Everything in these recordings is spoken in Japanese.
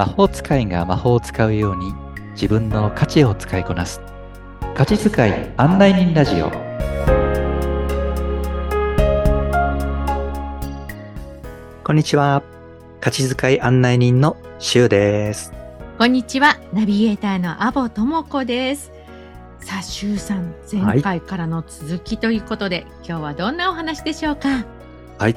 魔法使いが魔法を使うように自分の価値を使いこなす。価値使い案内人ラジオ。こんにちは。価値使い案内人のしゅうです。こんにちは。ナビゲーターのアボともこです。さあしゅうさん前回からの続きということで、はい、今日はどんなお話でしょうか？はい、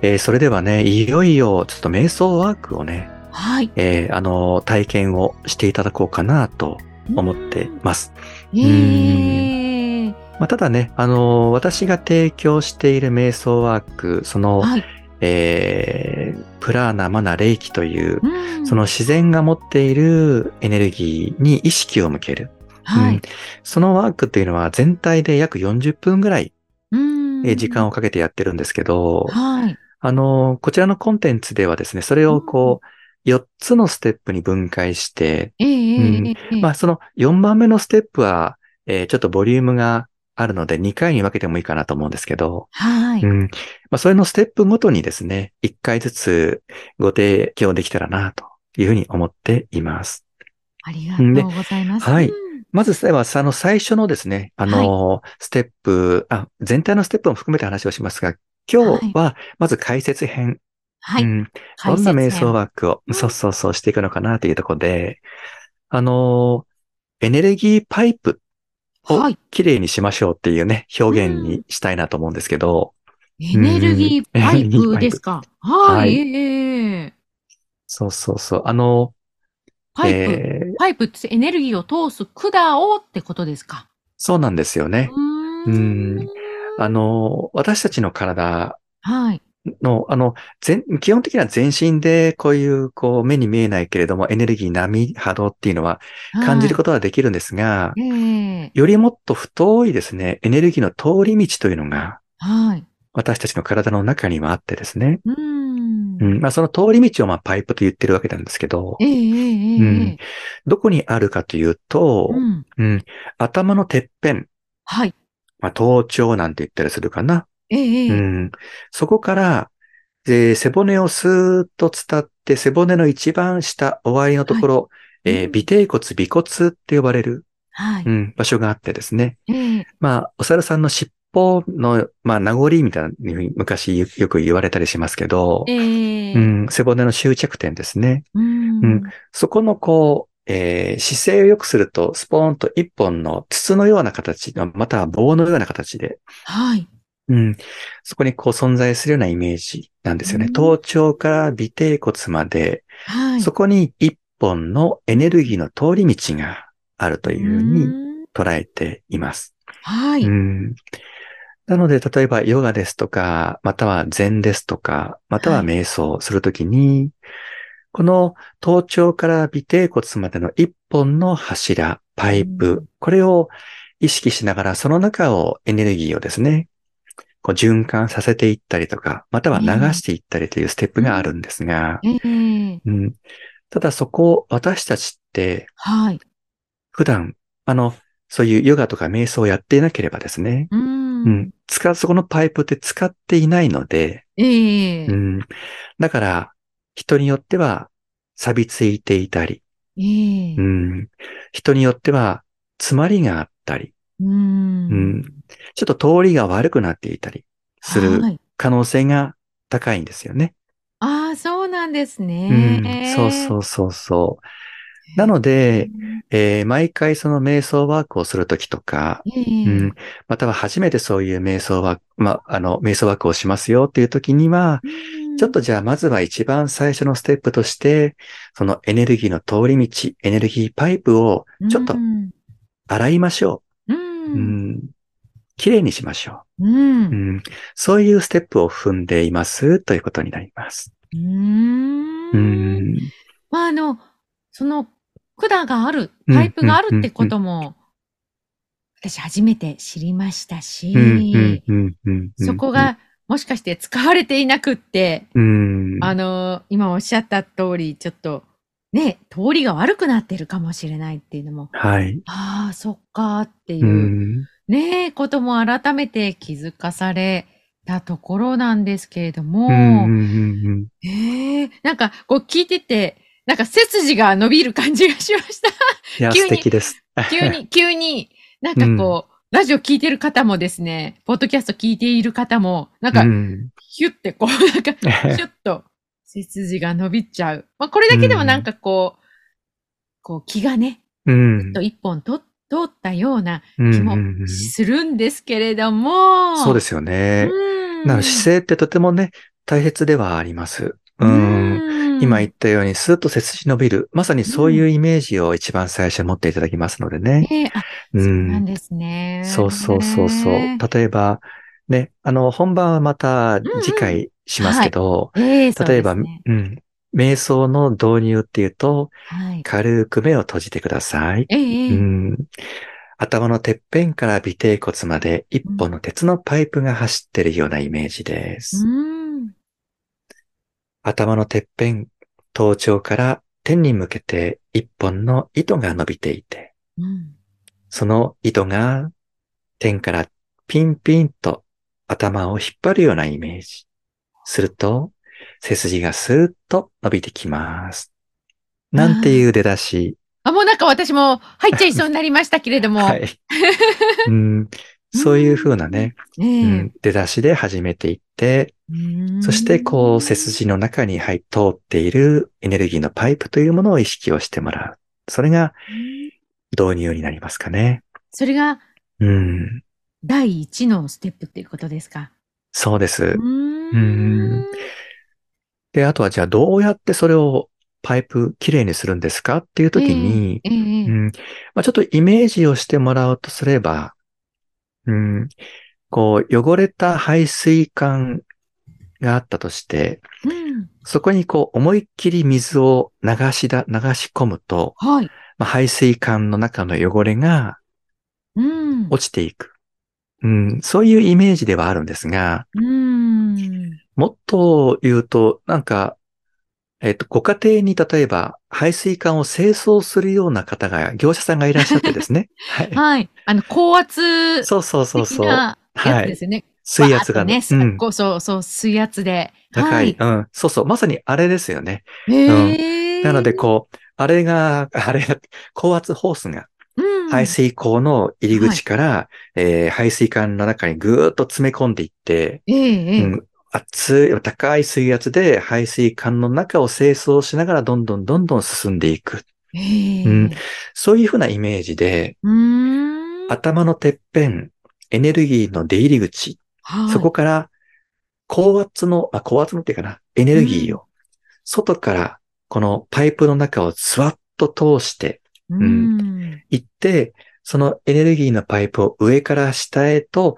えー、それではねいよいよちょっと瞑想ワークをねはい。えー、あの、体験をしていただこうかなと思ってます。えー、まあ、ただね、あの、私が提供している瞑想ワーク、その、はい、えー、プラーナ、マナ、レイキという、うその自然が持っているエネルギーに意識を向ける。はい、うん、そのワークっていうのは全体で約40分ぐらい、え時間をかけてやってるんですけど、はい、あの、こちらのコンテンツではですね、それをこう、4つのステップに分解して、その4番目のステップは、えー、ちょっとボリュームがあるので2回に分けてもいいかなと思うんですけど、はい。うん。まあそれのステップごとにですね、1回ずつご提供できたらなというふうに思っています。ありがとうございます。はい。まずは、あの、最初のですね、あの、はい、ステップ、あ、全体のステップも含めて話をしますが、今日は、まず解説編はい。うん、どんな瞑想ワークを、そうそうそうしていくのかなというところで、あの、エネルギーパイプをきれいにしましょうっていうね、表現にしたいなと思うんですけど。エネルギーパイプですか？はい。えー、そうそうそう。あの、パイプ、えー、パイプってエネルギーを通す管をってことですか？そうなんですよね。うん。あの、私たちの体はい。の、あの、全、基本的には全身でこういう、こう、目に見えないけれども、エネルギー波、波動っていうのは感じることはできるんですが、はいよりもっと太いですね、エネルギーの通り道というのが、はい。私たちの体の中にはあってですね。うん。うん、まあ、その通り道をまあパイプと言ってるわけなんですけど、えー、うん、どこにあるかというと、うん、うん、頭のてっぺん。はい。まあ、頭頂なんて言ったりするかな。ええ。うん、そこから、で、背骨をスーッと伝って、背骨の一番下、終わりのところ、はい、えー、尾底骨、尾骨って呼ばれる、はい。うん、場所があってですね。えまあ、お猿さんの尻尾の、まあ、名残みたいなに昔よく言われたりしますけど、え。うん、背骨の終着点ですね。うん、うん、そこのこう、えー、姿勢を良くすると、スポーンと一本の筒のような形、または棒のような形で、はい。うん。そこにこう存在するようなイメージなんですよね。うん、頭頂から尾底骨まで、はい、そこに一本のエネルギーの通り道があるというふうに捉えています。はい、うん。なので、例えばヨガですとか、または禅ですとか、または瞑想するときに、はい、この頭頂から尾底骨までの一本の柱、パイプ、うん、これを意識しながら、その中をエネルギーをですね、こう循環させていったりとか、または流していったりというステップがあるんですが、えー、うん、ただそこ、私たちって、はい、普段、あの、そういうヨガとか瞑想をやっていなければですね、うん、うん、使う、そこのパイプって使っていないので、えー、うん、だから、人によっては錆びついていたり、えー、うん、人によっては詰まりがあったり、うん、ちょっと通りが悪くなっていたりする可能性が高いんですよね。ああ、そうなんですね、うん。そうそうそうそう。なので、えー、毎回その瞑想ワークをするときとか、うん、または初めてそういう瞑想ワーク、まあ、あの、瞑想ワークをしますよっていうときには、ちょっとじゃあまずは一番最初のステップとして、そのエネルギーの通り道、エネルギーパイプをちょっと洗いましょう。うん、うんきれいにしましょう、うん、うん。そういうステップを踏んでいますということになります。うん。うん。まあ、あの、その管がある、パイプがあるってことも、私初めて知りましたし、そこがもしかして使われていなくって、うん、あの、今おっしゃった通り、ちょっと、ね、通りが悪くなってるかもしれないっていうのも、はい。ああ、そっかっていう、うんねえ、ことも改めて気づかされたところなんですけれども、うんうんうん、ええー、なんかこう聞いてて、なんか背筋が伸びる感じがしました。いや、素敵です。急に、急に、なんかこう、ラジオ聞いてる方もですね、ポッドキャスト聞いている方も、なんかう、ん。ヒュってこう、なんか、ちょっと背筋が伸びちゃう。まあ、これだけでもなんかこう、こう気がね、うんと一本と通ったようなうん気もうんうんするんですけれども。そうですよね。うん。なので姿勢ってとてもね、大切ではあります。うん。うん今言ったようにスーッと背筋伸びる。まさにそういうイメージを一番最初に持っていただきますのでね。ええあ、うそうなんですね。そうそうそうそう。例えば、ね、あの、本番はまた次回しますけど、ええそう例えば、うん。瞑想の導入っていうと、はい。軽く目を閉じてください。ええええうん。頭のてっぺんから尾てい骨まで一本の鉄のパイプが走ってるようなイメージです。うん。頭のてっぺん、頭頂から天に向けて一本の糸が伸びていて、うん。その糸が天からピンピンと頭を引っ張るようなイメージ。すると、背筋がスーッと伸びてきます。なんていう出だし。あ、もうなんか私も入っちゃいそうになりましたけれども。はい。うん、そういう風なね、ええうん、出だしで始めていって、うんそしてこう背筋の中に入通っているエネルギーのパイプというものを意識をしてもらう。それが導入になりますかね。それがうん。第一のステップっていうことですか？そうです。うーん。で、あとはじゃあどうやってそれをパイプきれいにするんですかっていう時に、ええええうんまあ、ちょっとイメージをしてもらうとすれば、うん、こう汚れた排水管があったとして、うん。そこにこう思いっきり水を流しだ、流し込むと、はい。まあ、排水管の中の汚れがうん。落ちていく。うん、そういうイメージではあるんですが、うん。もっと言うと、なんか、えっ、と、ご家庭に例えば排水管を清掃するような方が、業者さんがいらっしゃってですね。はい。はい。あの、高圧そうそうそうそう。的なやつですよね。水圧がね、うん、そうそう、水圧で。高。はいうん。そうそう。まさにあれですよね。へえ。なので、こう、あれが、あれが、高圧ホースがうん、排水口の入り口から、えー排水管の中にぐーっと詰め込んでいって、ええええ。うん、熱い、高い水圧で排水管の中を清掃しながらどんどんどんどん進んでいく。ええ。うん。そういうふうなイメージで。頭のてっぺん、エネルギーの出入り口、はい。そこから高圧の、あ、高圧のっていうかな、エネルギーを、外からこのパイプの中をスワッと通してうん。いって、そのエネルギーのパイプを上から下へと、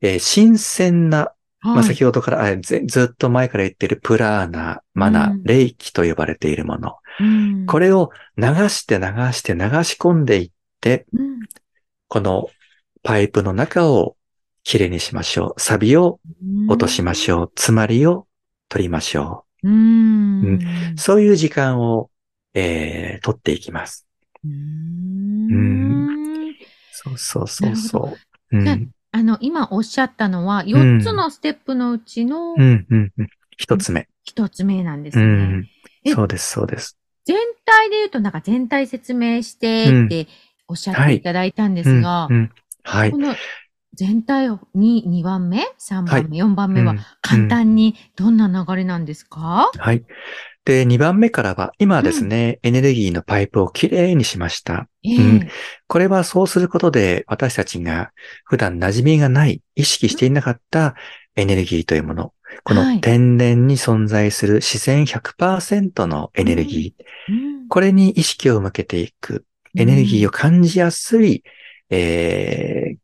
えー新鮮な、まあ、はい先ほどから、あずずっと前から言っているプラーナ、マナ、うん霊気と呼ばれているもの。うんこれを流して流して流し込んでいって、うんこのパイプの中をきれいにしましょう。サビを落としましょう。詰まりを取りましょうん。うそういう時間を、えー取っていきます。うん。そうそうそうそう。あん。あの、今おっしゃったのは、4つのステップのうちのうん、うん、うん。一つ目。1つ目なんですね。うん。えそうです、そうです。全体で言うと、なんか全体説明してうんっておっしゃっていただいたんですが、はいこ。の全体を 2, 2番目 ?3 番目、4番目はうん簡単にどんな流れなんですか、はい。で、2番目からは、今はですね、エネルギーのパイプをきれいにしました。ええ。うん。これはそうすることで、私たちが普段馴染みがない、意識していなかったエネルギーというもの、このはい。天然に存在する自然100%のエネルギー、うん。これに意識を向けていく、エネルギーを感じやすい、えー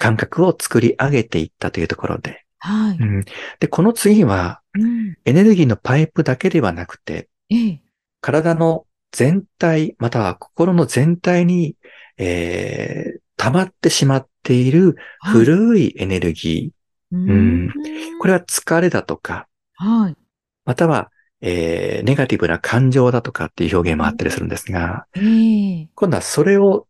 感覚を作り上げていったというところで、はい。うんで、この次は、うんエネルギーのパイプだけではなくて、ええ体の全体、または心の全体に、えー溜まってしまっているはい古いエネルギうんー。これは疲れだとか、はい。または、えーネガティブな感情だとかっていう表現もあったりするんですが、ええ今度はそれを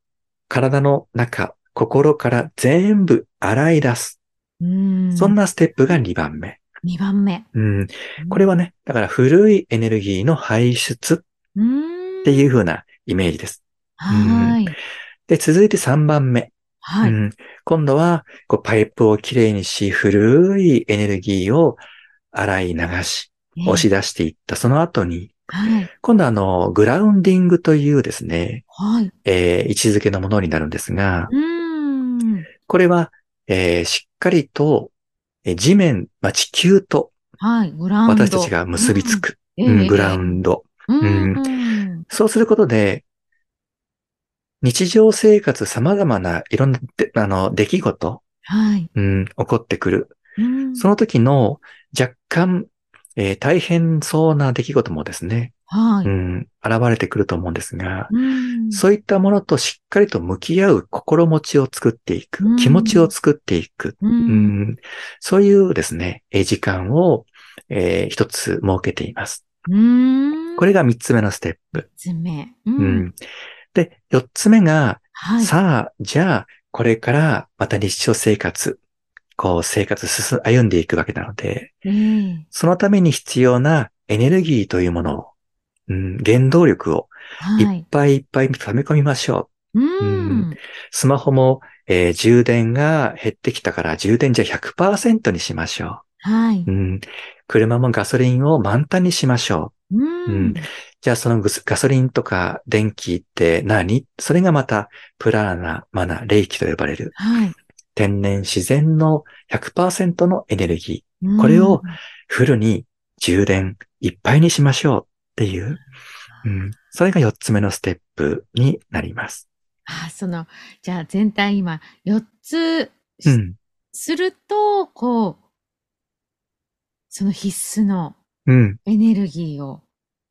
体の中、心から全部洗い出す。うんそんなステップが2番目。2番目。うん、これはね、だから古いエネルギーの排出っていう風なイメージです。はい。で、続いて3番目。はい。うん、今度は、こう、パイプをきれいにし、古いエネルギーを洗い流し、押し出していったその後に、はい、今度はあの、グラウンディングというですね、はい、えー、位置づけのものになるんですが、これは、えー、しっかりと、地面、まあ、地球と、私たちが結びつく、うん、グラウンド、うん、そうすることで、日常生活様々ないろんなあの出来事、はい、うん、起こってくる。うん、その時の若干、えー、大変そうな出来事もですね、はい、うん、現れてくると思うんですが、うん、そういったものとしっかりと向き合う心持ちを作っていく、うん、気持ちを作っていく、うん、そういうですね、時間を、えー、一つ設けています。これが三つ目のステップ。三つ目。うん。で、四つ目が、はい、さあ、じゃあ、これからまた日常生活、こう生活進、歩んでいくわけなので、うん、そのために必要なエネルギーというものを、うん、原動力をい。っぱいいっぱい溜め込みましょう。はい、うん、スマホも、えー、充電が減ってきたから充電じゃ100%にしましょう。はい、うん、車もガソリンを満タンにしましょう。うん、うん。じゃあそのガソリンとか電気って何？それがまたプラーナ、マナ、霊気と呼ばれる。はい、天然自然の100%のエネルギー。これをフルに充電いっぱいにしましょうっていう。うん、それが4つ目のステップになります。あその、じゃあ全体今4つ、うん、すると、こう、その必須のエネルギーを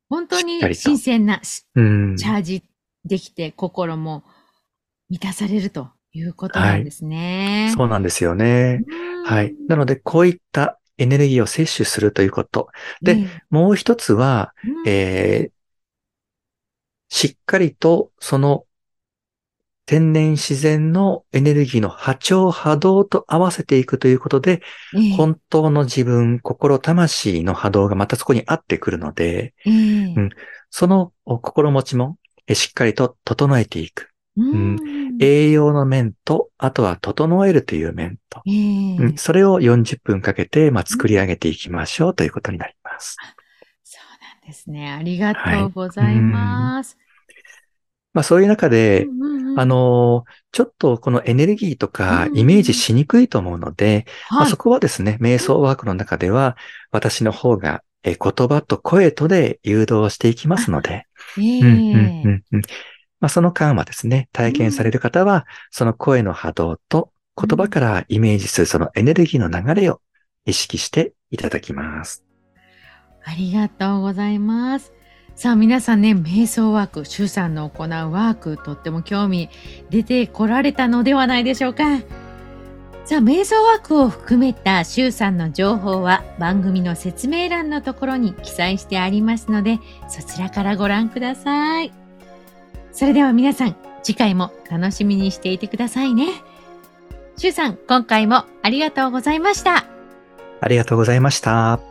本当に新鮮なチャージできて、心も満たされるということなんですね。はい、そうなんですよね。はい。なので、こういったエネルギーを摂取するということ。で、えー、もう一つは、うん、えー、しっかりとその天然自然のエネルギーの波長波動と合わせていくということで、えー、本当の自分、心、魂の波動がまたそこに合ってくるので、えー、うん、その心持ちもしっかりと整えていく。うん、栄養の面と、あとは整えるという面と、えー、うん、それを40分かけて、まあ、作り上げていきましょうということになります。そうなんですね。ありがとうございます。はいまあそういう中で、あの、ちょっとこのエネルギーとかイメージしにくいと思うので、まあ、そこはですね、瞑想ワークの中では、私の方が言葉と声とで誘導していきますので、まあ、その間はですね、体験される方は、その声の波動と言葉からイメージするそのエネルギーの流れを意識していただきます。ありがとうございます。さあ皆さんね、瞑想ワーク、シュさんの行うワーク、とっても興味出てこられたのではないでしょうか。さあ、瞑想ワークを含めたシュさんの情報は番組の説明欄のところに記載してありますので、そちらからご覧ください。それでは皆さん、次回も楽しみにしていてくださいね。シュさん、今回もありがとうございました。ありがとうございました。